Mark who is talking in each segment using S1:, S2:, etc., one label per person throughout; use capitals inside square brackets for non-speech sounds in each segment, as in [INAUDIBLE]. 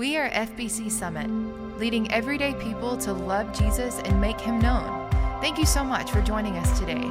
S1: We are FBC Summit, leading everyday people to love Jesus and make him known. Thank you so much for joining us today.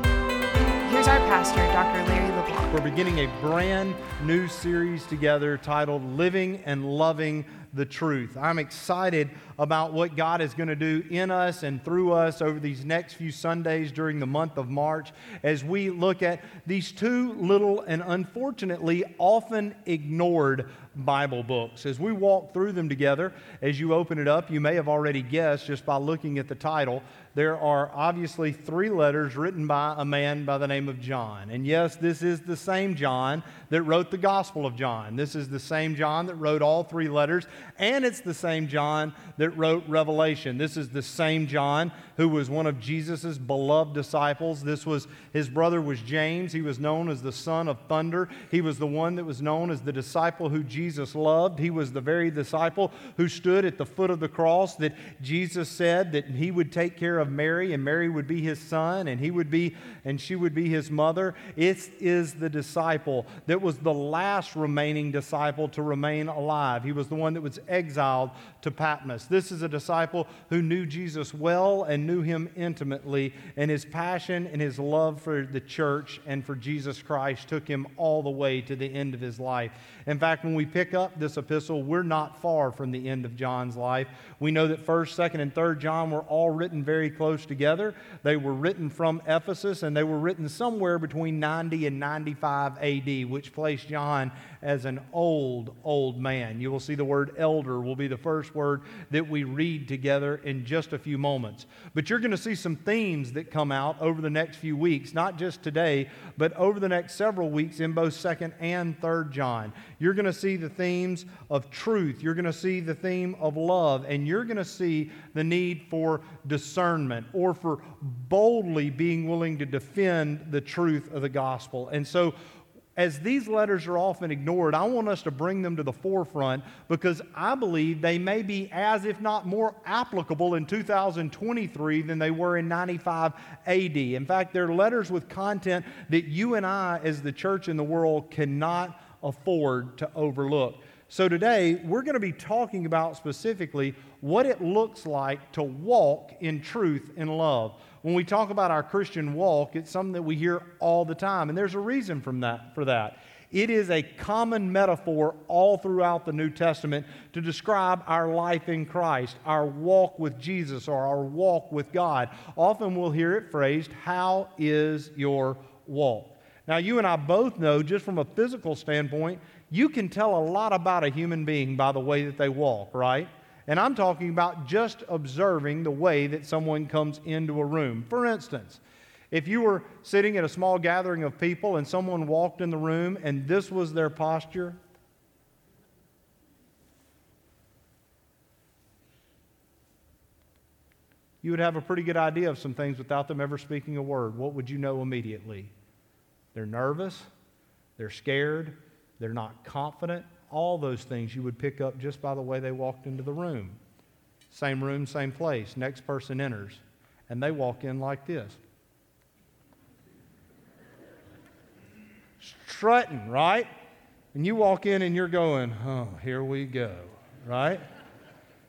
S1: Here's our pastor, Dr. Larry LeBlanc.
S2: We're beginning a brand new series together titled Living and Loving the Truth. I'm excited about what God is going to do in us and through us over these next few Sundays during the month of March as we look at these two little and unfortunately often ignored Bible books. As we walk through them together, as you open it up, you may have already guessed just by looking at the title, there are obviously three letters written by a man by the name of John. And yes, this is the same John that wrote the Gospel of John. This is the same John that wrote all three letters, and it's the same John that wrote Revelation. This is the same John who was one of Jesus' beloved disciples. This was his brother was James. He was known as the son of thunder. He was the one that was known as the disciple who Jesus loved. He was the very disciple who stood at the foot of the cross that Jesus said that he would take care of Mary and Mary would be his son and he would be and she would be his mother. It is the disciple that was the last remaining disciple to remain alive. He was the one that was exiled to Patmos. This is a disciple who knew Jesus well and knew him intimately, and his passion and his love for the church and for Jesus Christ took him all the way to the end of his life. In fact, when we pick up this epistle, we're not far from the end of John's life. We know that 1st, 2nd, and 3rd John were all written very close together. They were written from Ephesus, and they were written somewhere between 90 and 95 AD, which placed John as an old, old man. You will see the word elder will be the first word that we read together in just a few moments. But you're going to see some themes that come out over the next few weeks, not just today, but over the next several weeks in both 2nd and 3rd John. You're going to see the themes of truth, you're going to see the theme of love, and you're going to see the need for discernment or for boldly being willing to defend the truth of the gospel. And so, as these letters are often ignored, I want us to bring them to the forefront because I believe they may be as, if not more, applicable in 2023 than they were in 95 AD. In fact, they're letters with content that you and I, as the church in the world, cannot afford to overlook. So today, we're going to be talking about specifically what it looks like to walk in truth and love when we talk about our Christian walk, it's something that we hear all the time, and there's a reason from that, for that. It is a common metaphor all throughout the New Testament to describe our life in Christ, our walk with Jesus, or our walk with God. Often we'll hear it phrased, How is your walk? Now, you and I both know, just from a physical standpoint, you can tell a lot about a human being by the way that they walk, right? And I'm talking about just observing the way that someone comes into a room. For instance, if you were sitting at a small gathering of people and someone walked in the room and this was their posture, you would have a pretty good idea of some things without them ever speaking a word. What would you know immediately? They're nervous, they're scared, they're not confident, all those things you would pick up just by the way they walked into the room. Same room, same place. Next person enters, and they walk in like this. Strutting, right? And you walk in and you're going, oh, here we go, right?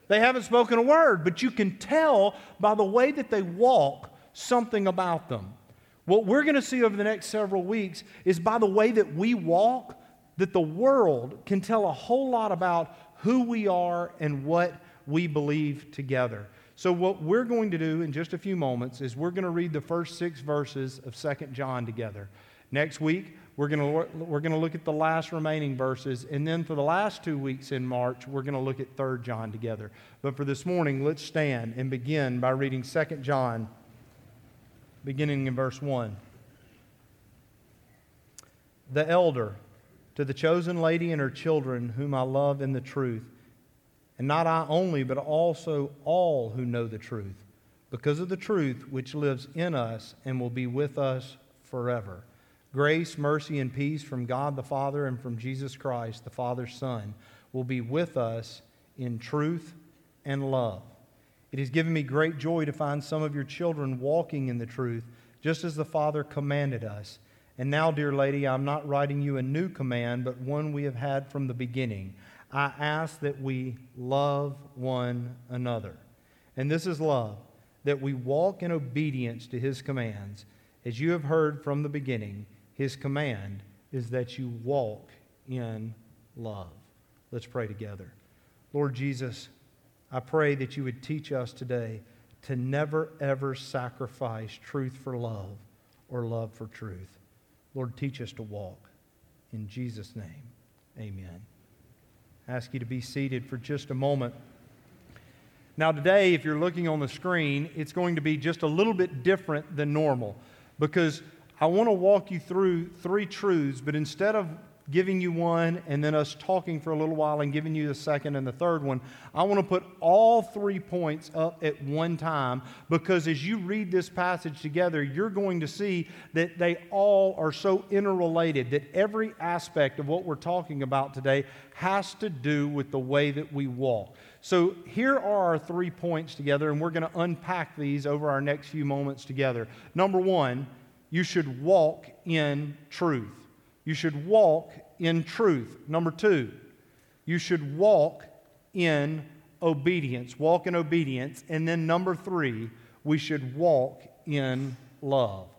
S2: They haven't spoken a word, but you can tell by the way that they walk something about them. What we're going to see over the next several weeks is by the way that we walk, that the world can tell a whole lot about who we are and what we believe together. So, what we're going to do in just a few moments is we're going to read the first six verses of Second John together. Next week, we're going, to, we're going to look at the last remaining verses. And then for the last two weeks in March, we're going to look at Third John together. But for this morning, let's stand and begin by reading Second John, beginning in verse 1. The elder to the chosen lady and her children, whom I love in the truth. And not I only, but also all who know the truth, because of the truth which lives in us and will be with us forever. Grace, mercy, and peace from God the Father and from Jesus Christ, the Father's Son, will be with us in truth and love. It has given me great joy to find some of your children walking in the truth, just as the Father commanded us. And now, dear lady, I'm not writing you a new command, but one we have had from the beginning. I ask that we love one another. And this is love, that we walk in obedience to his commands. As you have heard from the beginning, his command is that you walk in love. Let's pray together. Lord Jesus, I pray that you would teach us today to never, ever sacrifice truth for love or love for truth. Lord, teach us to walk. In Jesus' name, amen. I ask you to be seated for just a moment. Now, today, if you're looking on the screen, it's going to be just a little bit different than normal because I want to walk you through three truths, but instead of giving you one and then us talking for a little while and giving you the second and the third one. I want to put all three points up at one time because as you read this passage together, you're going to see that they all are so interrelated, that every aspect of what we're talking about today has to do with the way that we walk. So here are our three points together, and we're going to unpack these over our next few moments together. Number one, you should walk in truth. You should walk in truth. Number two, you should walk in obedience. Walk in obedience. And then number three, we should walk in love.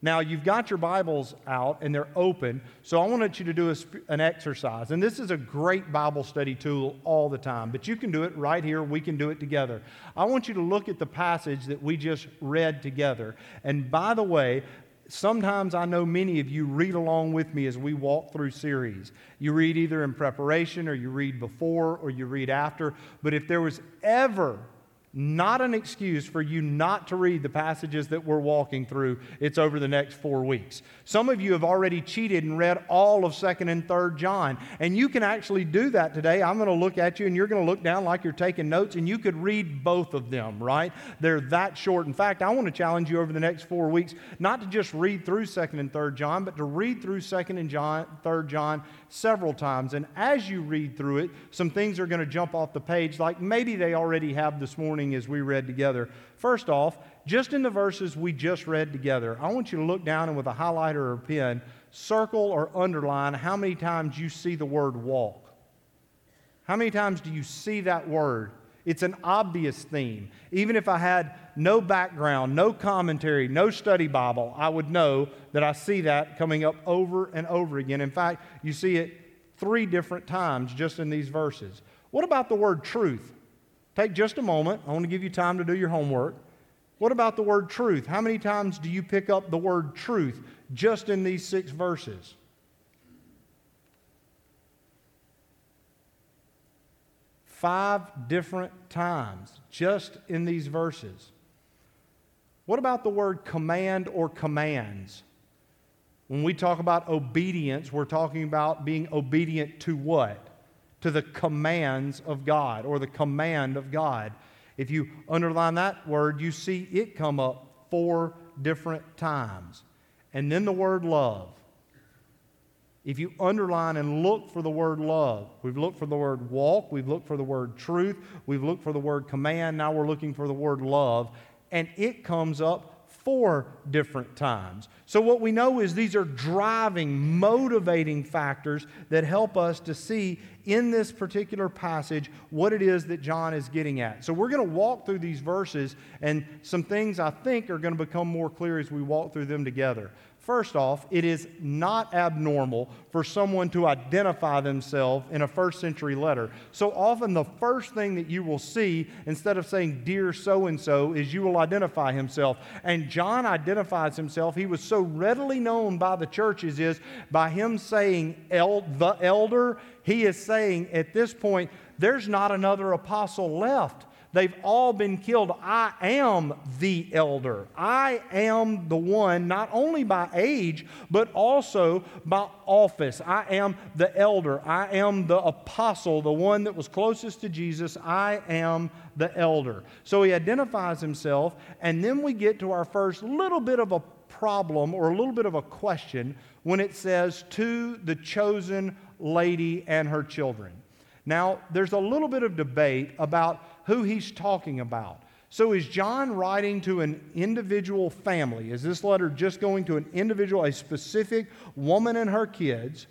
S2: Now, you've got your Bibles out and they're open, so I want you to do a, an exercise. And this is a great Bible study tool all the time, but you can do it right here. We can do it together. I want you to look at the passage that we just read together. And by the way, sometimes I know many of you read along with me as we walk through series. You read either in preparation or you read before or you read after. But if there was ever not an excuse for you not to read the passages that we're walking through. It's over the next four weeks. Some of you have already cheated and read all of 2nd and 3rd John, and you can actually do that today. I'm going to look at you, and you're going to look down like you're taking notes, and you could read both of them, right? They're that short. In fact, I want to challenge you over the next four weeks not to just read through 2nd and 3rd John, but to read through 2nd and John, 3rd John several times. And as you read through it, some things are going to jump off the page, like maybe they already have this morning as we read together. First off, just in the verses we just read together, I want you to look down and with a highlighter or a pen, circle or underline how many times you see the word walk. How many times do you see that word? It's an obvious theme. Even if I had no background, no commentary, no study Bible, I would know that I see that coming up over and over again. In fact, you see it three different times just in these verses. What about the word truth? Take just a moment. I want to give you time to do your homework. What about the word truth? How many times do you pick up the word truth just in these six verses? five different times just in these verses. What about the word command or commands? When we talk about obedience, we're talking about being obedient to what? To the commands of God or the command of God. If you underline that word, you see it come up four different times. And then the word love. If you underline and look for the word love, we've looked for the word walk, we've looked for the word truth, we've looked for the word command, now we're looking for the word love, and it comes up four different times. So, what we know is these are driving, motivating factors that help us to see in this particular passage what it is that John is getting at. So, we're going to walk through these verses, and some things I think are going to become more clear as we walk through them together. First off, it is not abnormal for someone to identify themselves in a first century letter. So often, the first thing that you will see, instead of saying, Dear so and so, is you will identify himself. And John identifies himself. He was so readily known by the churches, is by him saying, El- the elder, he is saying at this point, there's not another apostle left. They've all been killed. I am the elder. I am the one, not only by age, but also by office. I am the elder. I am the apostle, the one that was closest to Jesus. I am the elder. So he identifies himself, and then we get to our first little bit of a problem or a little bit of a question when it says, to the chosen lady and her children. Now, there's a little bit of debate about who he's talking about. So, is John writing to an individual family? Is this letter just going to an individual, a specific woman and her kids?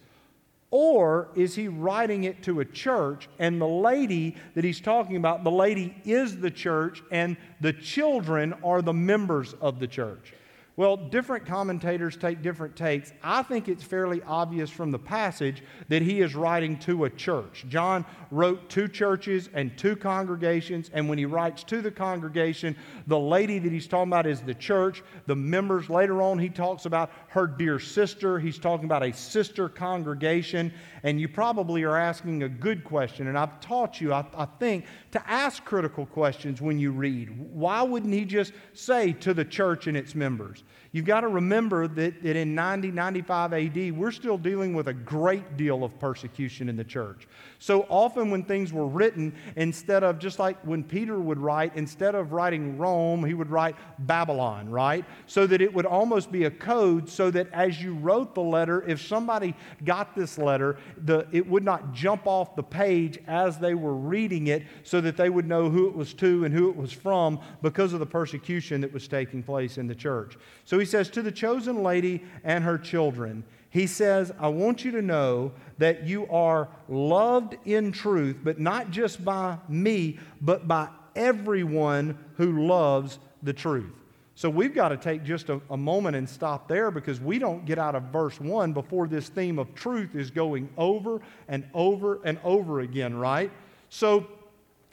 S2: Or is he writing it to a church and the lady that he's talking about, the lady is the church and the children are the members of the church? Well, different commentators take different takes. I think it's fairly obvious from the passage that he is writing to a church. John wrote two churches and two congregations, and when he writes to the congregation, the lady that he's talking about is the church. The members, later on, he talks about her dear sister. He's talking about a sister congregation, and you probably are asking a good question. And I've taught you, I, I think, to ask critical questions when you read. Why wouldn't he just say to the church and its members? You've got to remember that, that in 90, 95 AD, we're still dealing with a great deal of persecution in the church. So often when things were written, instead of just like when Peter would write, instead of writing Rome, he would write Babylon, right? So that it would almost be a code so that as you wrote the letter, if somebody got this letter, the, it would not jump off the page as they were reading it so that they would know who it was to and who it was from because of the persecution that was taking place in the church. So he says, To the chosen lady and her children, he says, I want you to know that you are loved in truth, but not just by me, but by everyone who loves the truth. So we've got to take just a, a, moment and stop there because we don't get out of verse 1 before this theme of truth is going over and over and over again, right? So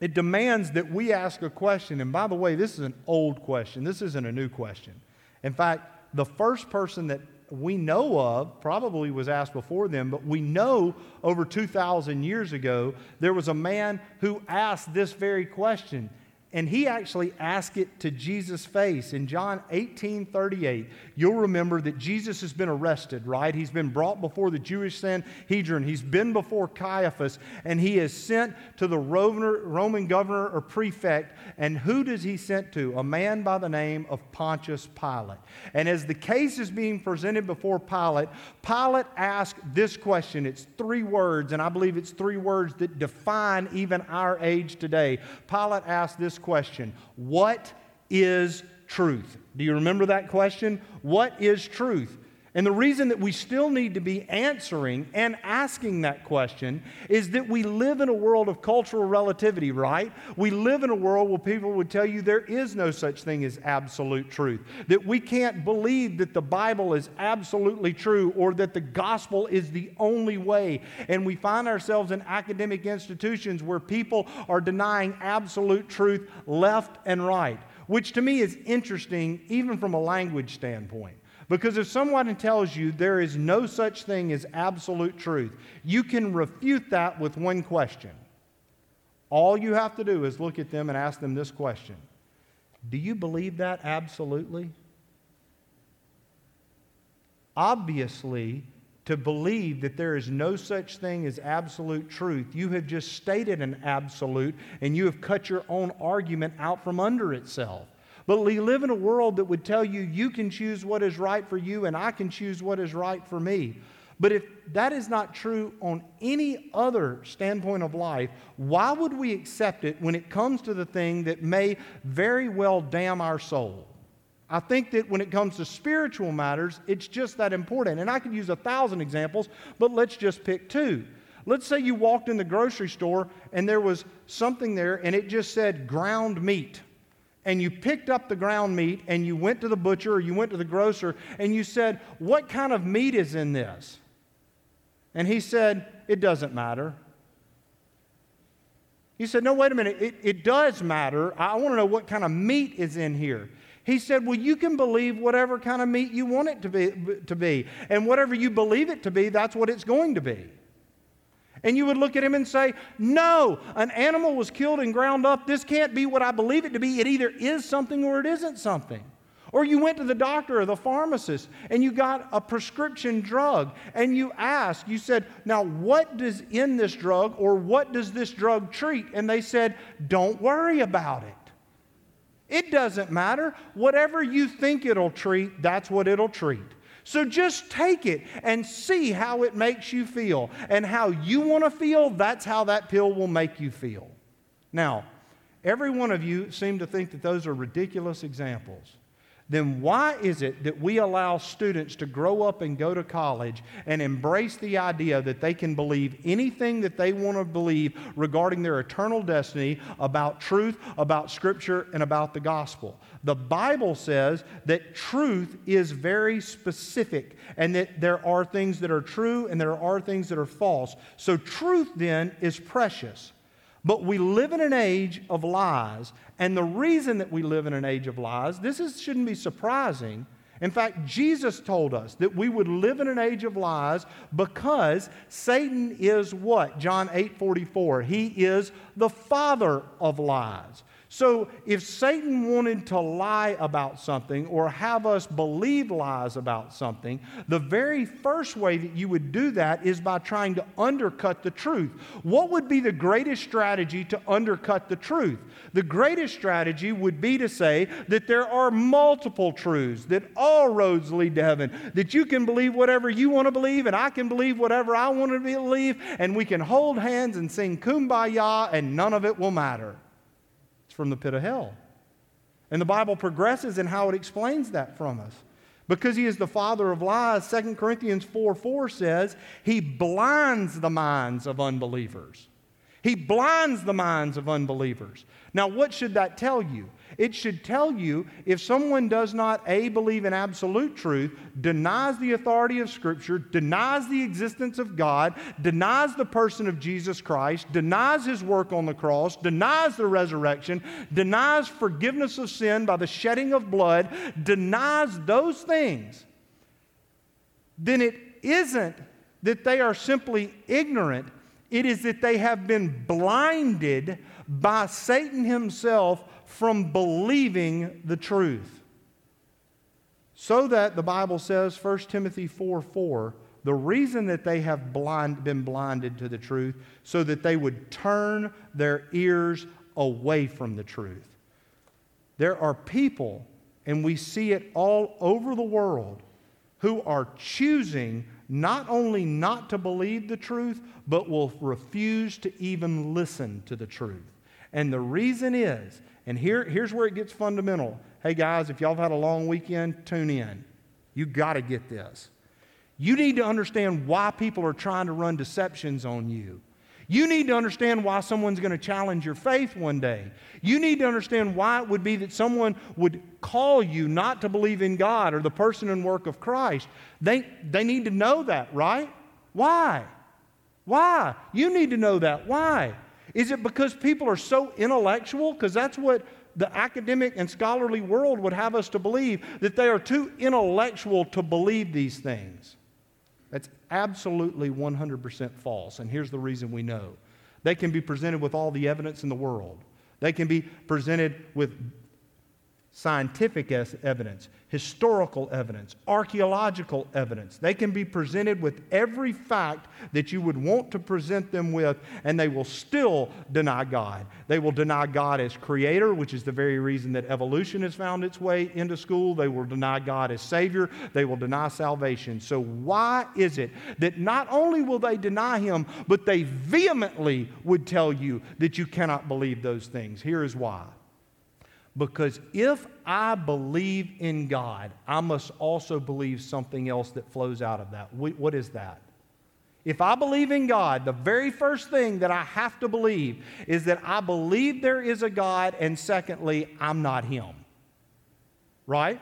S2: it demands that we ask a question. And by the way, this is an old question, this isn't a new question. In fact, the first person that we know of probably was asked before them, but we know over 2,000 years ago there was a man who asked this very question. And he actually asked it to Jesus' face. In John 18 38, you'll remember that Jesus has been arrested, right? He's been brought before the Jewish Sanhedrin. He's been before Caiaphas, and he is sent to the Roman governor or prefect. And who does he send to? A man by the name of Pontius Pilate. And as the case is being presented before Pilate, Pilate asked this question. It's three words, and I believe it's three words that define even our age today. Pilate asked this question What is truth? Do you remember that question? What is truth? And the reason that we still need to be answering and asking that question is that we live in a world of cultural relativity, right? We live in a world where people would tell you there is no such thing as absolute truth, that we can't believe that the Bible is absolutely true or that the gospel is the only way. And we find ourselves in academic institutions where people are denying absolute truth left and right, which to me is interesting, even from a language standpoint. Because if someone tells you there is no such thing as absolute truth, you can refute that with one question. All you have to do is look at them and ask them this question Do you believe that absolutely? Obviously, to believe that there is no such thing as absolute truth, you have just stated an absolute and you have cut your own argument out from under itself. But we live in a world that would tell you you can choose what is right for you and I can choose what is right for me. But if that is not true on any other standpoint of life, why would we accept it when it comes to the thing that may very well damn our soul? I think that when it comes to spiritual matters, it's just that important. And I could use a thousand examples, but let's just pick two. Let's say you walked in the grocery store and there was something there and it just said ground meat and you picked up the ground meat and you went to the butcher or you went to the grocer and you said, What kind of meat is in this? And he said, It doesn't matter. He said, No, wait a minute. It, it does matter. I want to know what kind of meat is in here. He said, Well, you can believe whatever kind of meat you want it to be, to be. And whatever you believe it to be, that's what it's going to be. And you would look at him and say, No, an animal was killed and ground up. This can't be what I believe it to be. It either is something or it isn't something. Or you went to the doctor or the pharmacist and you got a prescription drug and you asked, you said, Now, what does in this drug or what does this drug treat? And they said, Don't worry about it. It doesn't matter. Whatever you think it'll treat, that's what it'll treat. So just take it and see how it makes you feel. And how you want to feel, that's how that pill will make you feel. Now, every one of you seem to think that those are ridiculous examples. Then why is it that we allow students to grow up and go to college and embrace the idea that they can believe anything that they want to believe regarding their eternal destiny about truth, about Scripture, and about the gospel? The Bible says that truth is very specific and that there are things that are true and there are things that are false. So, truth then is precious. But we live in an age of lies. And the reason that we live in an age of lies, this is, shouldn't be surprising. In fact, Jesus told us that we would live in an age of lies because Satan is what? John 8 44. He is the father of lies. So, if Satan wanted to lie about something or have us believe lies about something, the very first way that you would do that is by trying to undercut the truth. What would be the greatest strategy to undercut the truth? The greatest strategy would be to say that there are multiple truths, that all roads lead to heaven, that you can believe whatever you want to believe, and I can believe whatever I want to believe, and we can hold hands and sing kumbaya, and none of it will matter from the pit of hell. And the Bible progresses in how it explains that from us. Because he is the father of lies, 2 Corinthians 4 4 says, he blinds the minds of unbelievers. He blinds the minds of unbelievers. Now, what should that tell you? It should tell you if someone does not A, believe in absolute truth, denies the authority of Scripture, denies the existence of God, denies the person of Jesus Christ, denies his work on the cross, denies the resurrection, denies forgiveness of sin by the shedding of blood, denies those things, then it isn't that they are simply ignorant, it is that they have been blinded by Satan himself from believing the truth. So that the Bible says, 1 Timothy 4 4, the reason that they have blind, been blinded to the truth, so that they would turn their ears away from the truth. There are people, and we see it all over the world, who are choosing not only not to believe the truth, but will refuse to even listen to the truth. And the reason is and here, here's where it gets fundamental. Hey, guys, if y'all have had a long weekend, tune in. You got to get this. You need to understand why people are trying to run deceptions on you. You need to understand why someone's going to challenge your faith one day. You need to understand why it would be that someone would call you not to believe in God or the person and work of Christ. They, they need to know that, right? Why? Why? You need to know that. Why? Is it because people are so intellectual? Because that's what the academic and scholarly world would have us to believe, that they are too intellectual to believe these things. That's absolutely 100% false. And here's the reason we know they can be presented with all the evidence in the world, they can be presented with scientific evidence, historical evidence, archaeological evidence. They can be presented with every fact that you would want to present them with, and they will still deny God. They will deny God as creator, which is the very reason that evolution has found its way into school. They will deny God as Savior. They will deny salvation. So, why is it that not only will they deny Him, but they vehemently would tell you that you cannot believe those things? Here is why. Because if I believe in God, I must also believe something else that flows out of that. What is that? If I believe in God, the very first thing that I have to believe is that I believe there is a God, and secondly, I'm not Him. Right?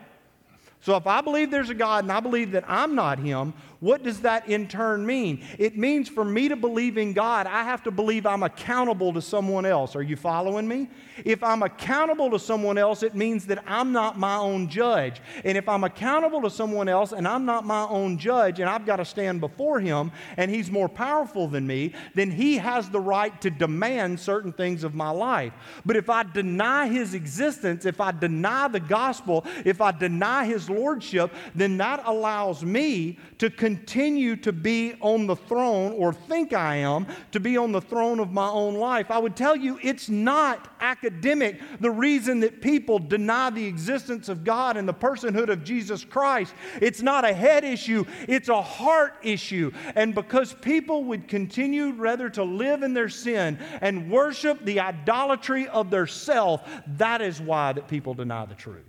S2: So if I believe there's a God and I believe that I'm not Him, what does that in turn mean? It means for me to believe in God, I have to believe I'm accountable to someone else. Are you following me? If I'm accountable to someone else, it means that I'm not my own judge. And if I'm accountable to someone else and I'm not my own judge and I've got to stand before him and he's more powerful than me, then he has the right to demand certain things of my life. But if I deny his existence, if I deny the gospel, if I deny his lordship, then that allows me to continue to be on the throne or think I am to be on the throne of my own life. I would tell you it's not academic the reason that people deny the existence of God and the personhood of Jesus Christ. It's not a head issue, it's a heart issue. And because people would continue rather to live in their sin and worship the idolatry of their self, that is why that people deny the truth.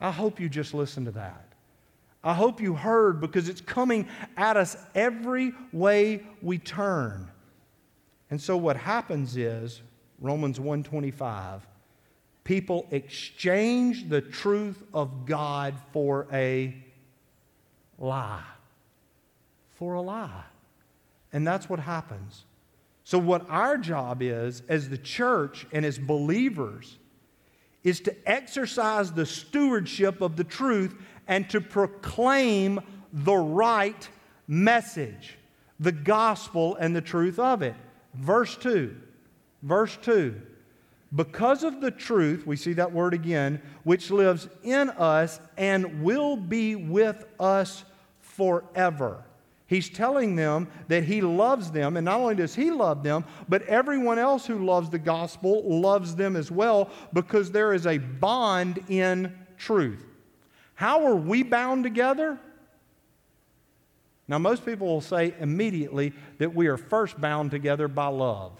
S2: I hope you just listen to that. I hope you heard because it's coming at us every way we turn. And so what happens is Romans 125 people exchange the truth of God for a lie. For a lie. And that's what happens. So, what our job is as the church and as believers is to exercise the stewardship of the truth and to proclaim the right message, the gospel and the truth of it. Verse 2. Verse 2. Because of the truth, we see that word again, which lives in us and will be with us forever. He's telling them that He loves them, and not only does He love them, but everyone else who loves the gospel loves them as well because there is a bond in truth. How are we bound together? Now, most people will say immediately that we are first bound together by love.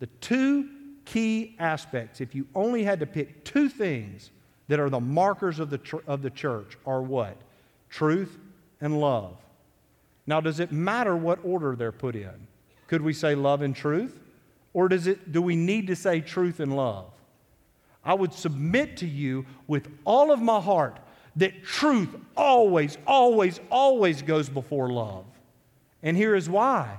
S2: The two key aspects, if you only had to pick two things that are the markers of the, tr- of the church, are what? Truth and love. Now, does it matter what order they're put in? Could we say love and truth? Or does it, do we need to say truth and love? I would submit to you with all of my heart that truth always, always, always goes before love. And here is why.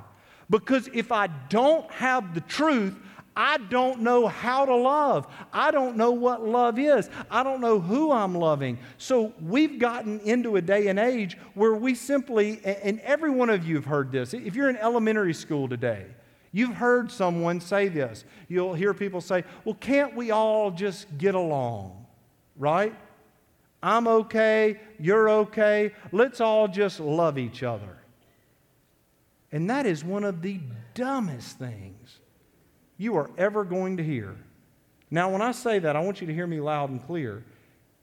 S2: Because if I don't have the truth, I don't know how to love. I don't know what love is. I don't know who I'm loving. So we've gotten into a day and age where we simply, and every one of you have heard this. If you're in elementary school today, you've heard someone say this. You'll hear people say, well, can't we all just get along? Right? I'm okay, you're okay, let's all just love each other. And that is one of the dumbest things you are ever going to hear. Now, when I say that, I want you to hear me loud and clear.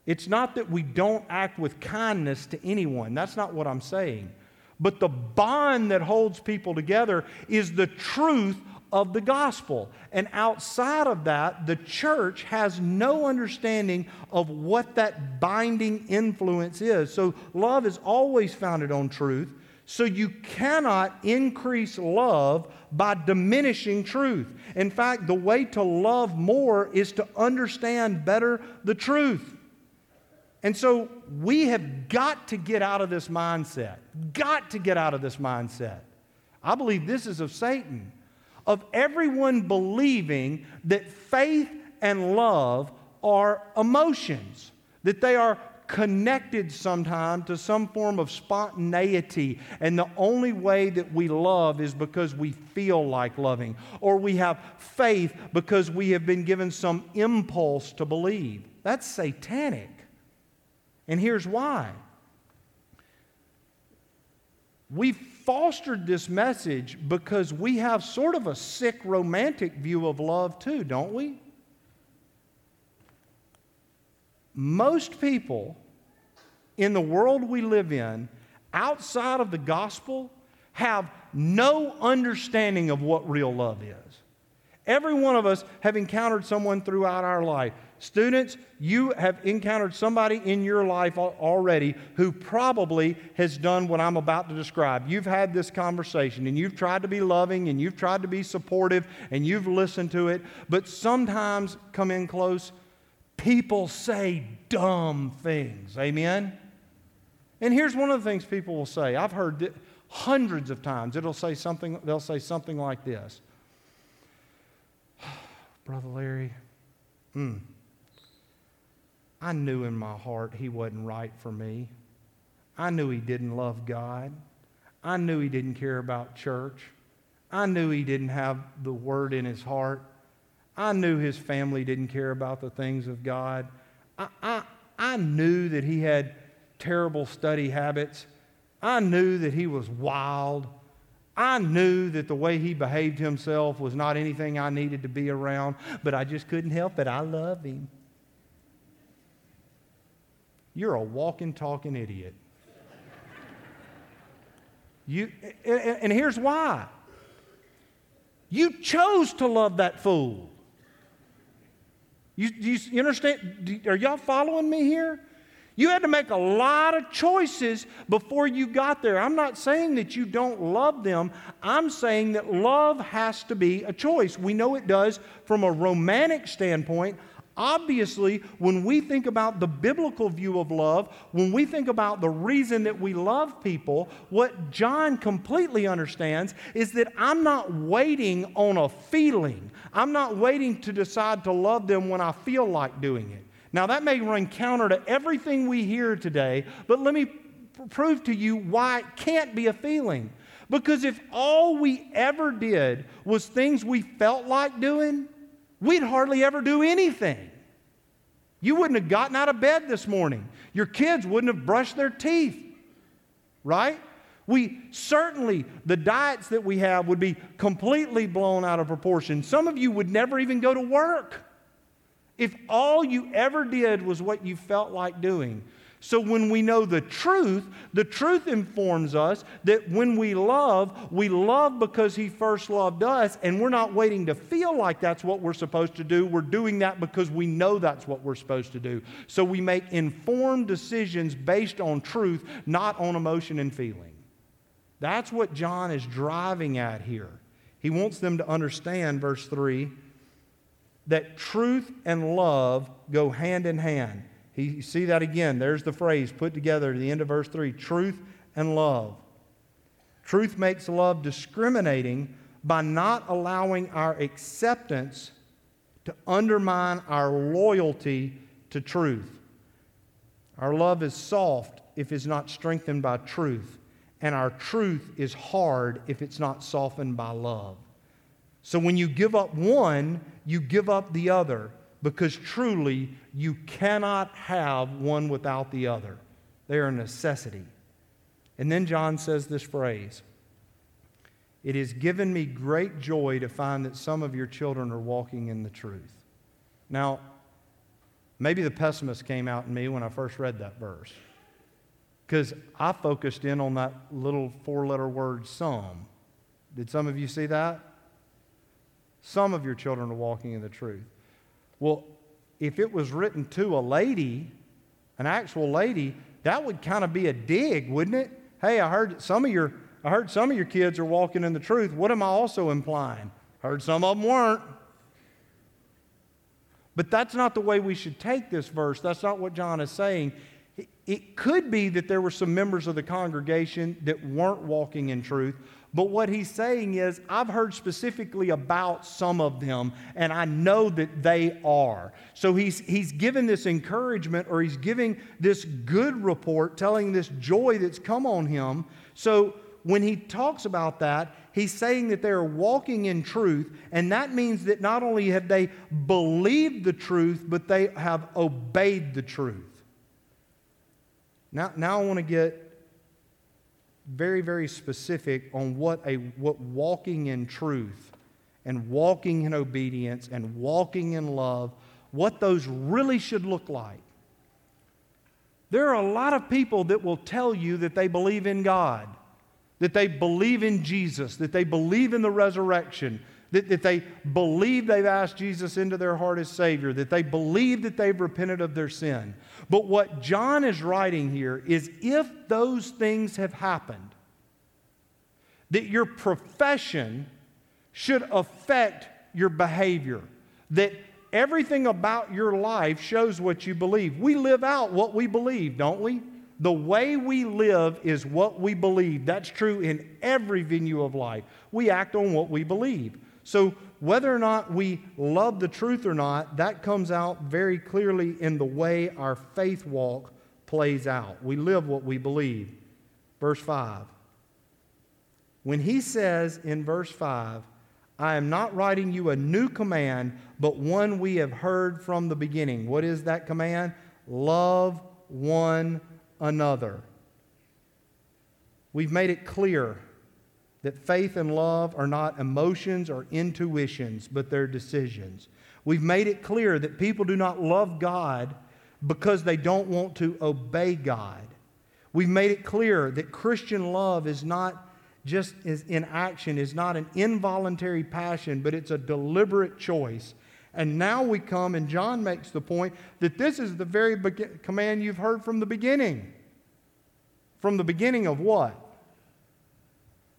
S2: It's not that we don't act with kindness to anyone. That's not what I'm saying. But the bond that holds people together is the truth of the gospel. And outside of that, the church has no understanding of what that binding influence is. So love is always founded on truth. So you cannot increase love by diminishing truth. In fact, the way to love more is to understand better the truth. And so we have got to get out of this mindset. Got to get out of this mindset. I believe this is of Satan, of everyone believing that faith and love are emotions, that they are connected sometime to some form of spontaneity. And the only way that we love is because we feel like loving, or we have faith because we have been given some impulse to believe. That's satanic. And here's why. We've fostered this message because we have sort of a sick romantic view of love, too, don't we? Most people in the world we live in, outside of the gospel, have no understanding of what real love is. Every one of us have encountered someone throughout our life. Students, you have encountered somebody in your life already who probably has done what I'm about to describe. You've had this conversation and you've tried to be loving and you've tried to be supportive and you've listened to it, but sometimes, come in close, people say dumb things. Amen? And here's one of the things people will say. I've heard hundreds of times. It'll say something, they'll say something like this. [SIGHS] Brother Larry, hmm, I knew in my heart he wasn't right for me. I knew he didn't love God. I knew he didn't care about church. I knew he didn't have the word in his heart. I knew his family didn't care about the things of God. I, I, I knew that he had terrible study habits. I knew that he was wild. I knew that the way he behaved himself was not anything I needed to be around, but I just couldn't help it. I love him. You're a walking, talking idiot. You, and here's why you chose to love that fool. You, you understand? Are y'all following me here? You had to make a lot of choices before you got there. I'm not saying that you don't love them. I'm saying that love has to be a choice. We know it does from a romantic standpoint. Obviously, when we think about the biblical view of love, when we think about the reason that we love people, what John completely understands is that I'm not waiting on a feeling. I'm not waiting to decide to love them when I feel like doing it. Now, that may run counter to everything we hear today, but let me prove to you why it can't be a feeling. Because if all we ever did was things we felt like doing, we'd hardly ever do anything. You wouldn't have gotten out of bed this morning. Your kids wouldn't have brushed their teeth, right? We certainly, the diets that we have would be completely blown out of proportion. Some of you would never even go to work. If all you ever did was what you felt like doing. So when we know the truth, the truth informs us that when we love, we love because He first loved us, and we're not waiting to feel like that's what we're supposed to do. We're doing that because we know that's what we're supposed to do. So we make informed decisions based on truth, not on emotion and feeling. That's what John is driving at here. He wants them to understand, verse 3 that truth and love go hand in hand. He, see that again. There's the phrase put together at the end of verse 3 truth and love. Truth makes love discriminating by not allowing our acceptance to undermine our loyalty to truth. Our love is soft if it's not strengthened by truth, and our truth is hard if it's not softened by love. So when you give up one, you give up the other because truly you cannot have one without the other. They are a necessity. And then John says this phrase It has given me great joy to find that some of your children are walking in the truth. Now, maybe the pessimist came out in me when I first read that verse because I focused in on that little four letter word, some. Did some of you see that? Some of your children are walking in the truth. Well, if it was written to a lady, an actual lady, that would kind of be a dig, wouldn't it? Hey, I heard some of your I heard some of your kids are walking in the truth. What am I also implying? Heard some of them weren't. But that's not the way we should take this verse. That's not what John is saying. It could be that there were some members of the congregation that weren't walking in truth, but what he's saying is, I've heard specifically about some of them, and I know that they are. So he's, he's given this encouragement or he's giving this good report, telling this joy that's come on him. So when he talks about that, he's saying that they are walking in truth, and that means that not only have they believed the truth, but they have obeyed the truth. Now, now I want to get very, very specific on what, a, what walking in truth and walking in obedience and walking in love, what those really should look like. There are a lot of people that will tell you that they believe in God, that they believe in Jesus, that they believe in the resurrection, that, that they believe they've asked Jesus into their heart as Savior, that they believe that they've repented of their sin. But what John is writing here is if those things have happened, that your profession should affect your behavior, that everything about your life shows what you believe. We live out what we believe, don't we? The way we live is what we believe. That's true in every venue of life. We act on what we believe. So, whether or not we love the truth or not, that comes out very clearly in the way our faith walk plays out. We live what we believe. Verse 5. When he says in verse 5, I am not writing you a new command, but one we have heard from the beginning. What is that command? Love one another. We've made it clear that faith and love are not emotions or intuitions, but they're decisions. We've made it clear that people do not love God because they don't want to obey God. We've made it clear that Christian love is not just is in action, is not an involuntary passion, but it's a deliberate choice. And now we come, and John makes the point that this is the very be- command you've heard from the beginning. From the beginning of what?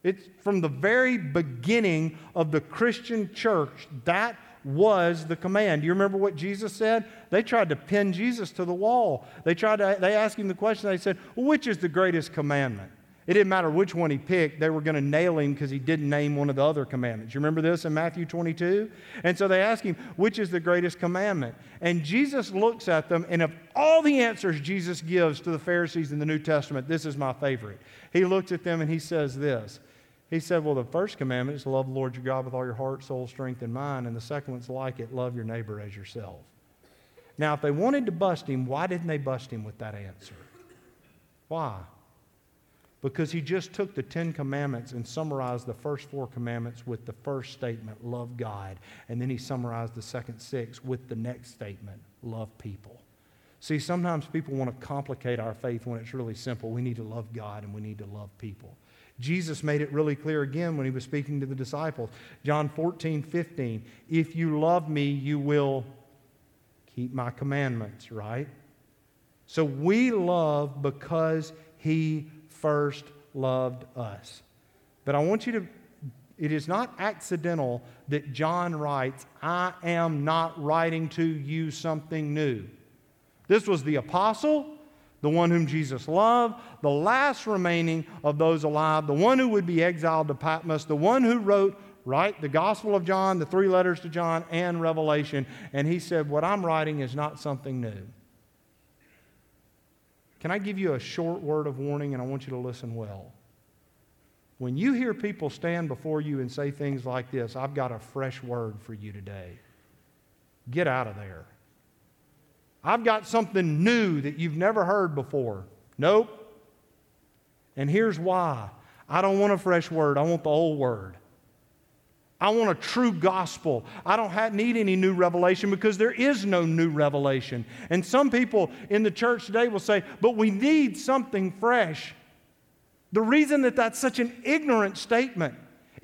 S2: It's from the very beginning of the Christian church. That was the command. Do you remember what Jesus said? They tried to pin Jesus to the wall. They tried to, they asked him the question, they said, well, which is the greatest commandment? It didn't matter which one he picked, they were going to nail him because he didn't name one of the other commandments. You remember this in Matthew 22? And so they asked him, which is the greatest commandment? And Jesus looks at them, and of all the answers Jesus gives to the Pharisees in the New Testament, this is my favorite. He looks at them and he says this he said, Well, the first commandment is to love the Lord your God with all your heart, soul, strength, and mind. And the second one's like it love your neighbor as yourself. Now, if they wanted to bust him, why didn't they bust him with that answer? Why? Because he just took the Ten Commandments and summarized the first four commandments with the first statement, love God. And then he summarized the second six with the next statement, love people. See, sometimes people want to complicate our faith when it's really simple. We need to love God and we need to love people. Jesus made it really clear again when he was speaking to the disciples. John 14, 15. If you love me, you will keep my commandments, right? So we love because he first loved us. But I want you to, it is not accidental that John writes, I am not writing to you something new. This was the apostle the one whom Jesus loved, the last remaining of those alive, the one who would be exiled to Patmos, the one who wrote, right, the Gospel of John, the three letters to John, and Revelation. And he said, What I'm writing is not something new. Can I give you a short word of warning, and I want you to listen well? When you hear people stand before you and say things like this, I've got a fresh word for you today, get out of there. I've got something new that you've never heard before. Nope. And here's why I don't want a fresh word, I want the old word. I want a true gospel. I don't have, need any new revelation because there is no new revelation. And some people in the church today will say, but we need something fresh. The reason that that's such an ignorant statement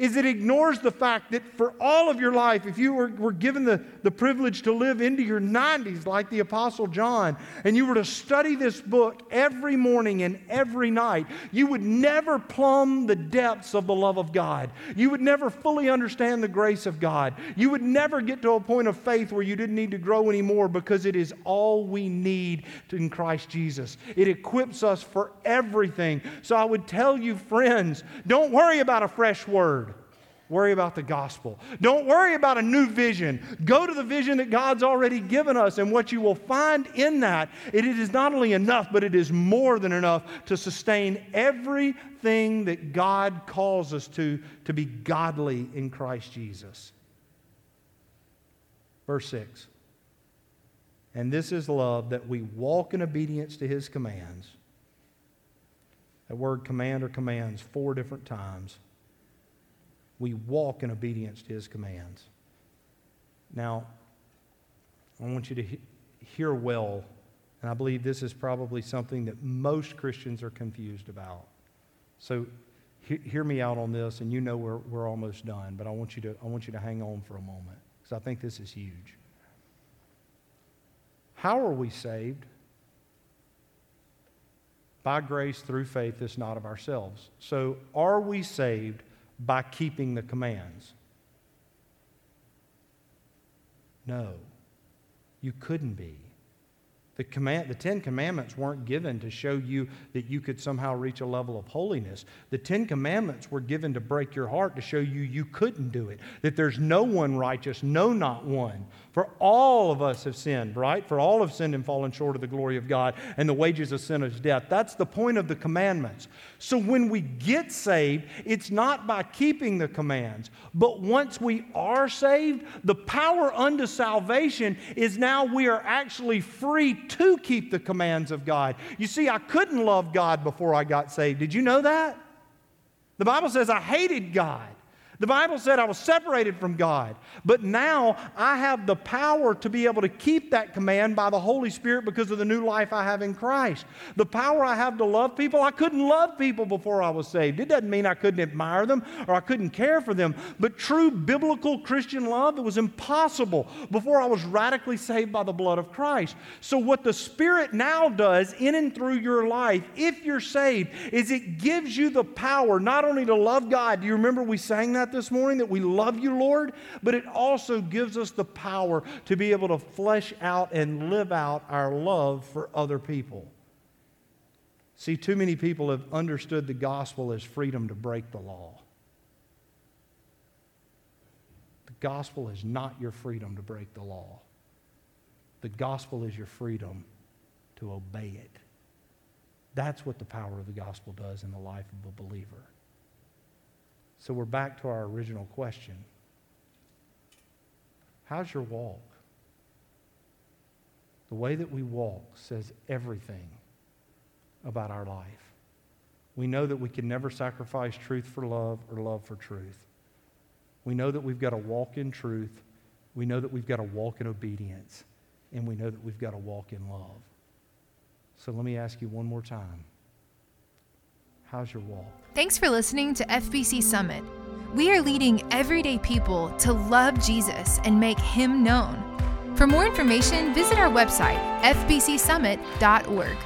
S2: is it ignores the fact that for all of your life, if you were, were given the, the privilege to live into your 90s like the Apostle John, and you were to study this book every morning and every night, you would never plumb the depths of the love of God. You would never fully understand the grace of God. You would never get to a point of faith where you didn't need to grow anymore because it is all we need in Christ Jesus. It equips us for everything. So I would tell you, friends, don't worry about a fresh word. Worry about the gospel. Don't worry about a new vision. Go to the vision that God's already given us. And what you will find in that, it is not only enough, but it is more than enough to sustain everything that God calls us to, to be godly in Christ Jesus. Verse 6. And this is love that we walk in obedience to his commands. That word command or commands four different times we walk in obedience to his commands. Now, I want you to he- hear well, and I believe this is probably something that most Christians are confused about. So he- hear me out on this, and you know we're, we're almost done, but I want, you to, I want you to hang on for a moment because I think this is huge. How are we saved? By grace through faith, it's not of ourselves. So, are we saved by keeping the commands? No, you couldn't be. The, command, the Ten Commandments weren't given to show you that you could somehow reach a level of holiness. The Ten Commandments were given to break your heart to show you you couldn't do it, that there's no one righteous, no, not one. For all of us have sinned, right? For all have sinned and fallen short of the glory of God, and the wages of sin is death. That's the point of the commandments. So when we get saved, it's not by keeping the commands, but once we are saved, the power unto salvation is now we are actually free to keep the commands of God. You see, I couldn't love God before I got saved. Did you know that? The Bible says I hated God. The Bible said I was separated from God, but now I have the power to be able to keep that command by the Holy Spirit because of the new life I have in Christ. The power I have to love people, I couldn't love people before I was saved. It doesn't mean I couldn't admire them or I couldn't care for them, but true biblical Christian love, it was impossible before I was radically saved by the blood of Christ. So, what the Spirit now does in and through your life, if you're saved, is it gives you the power not only to love God. Do you remember we sang that this morning that we love you, Lord? But it also gives us the power to be able to flesh out and live out our love for other people. See, too many people have understood the gospel as freedom to break the law. The gospel is not your freedom to break the law. The gospel is your freedom to obey it. That's what the power of the gospel does in the life of a believer. So we're back to our original question How's your walk? The way that we walk says everything about our life. We know that we can never sacrifice truth for love or love for truth. We know that we've got to walk in truth. We know that we've got to walk in obedience. And we know that we've got to walk in love. So let me ask you one more time How's your?
S1: Thanks for listening to FBC Summit. We are leading everyday people to love Jesus and make him known. For more information, visit our website, fbcsummit.org.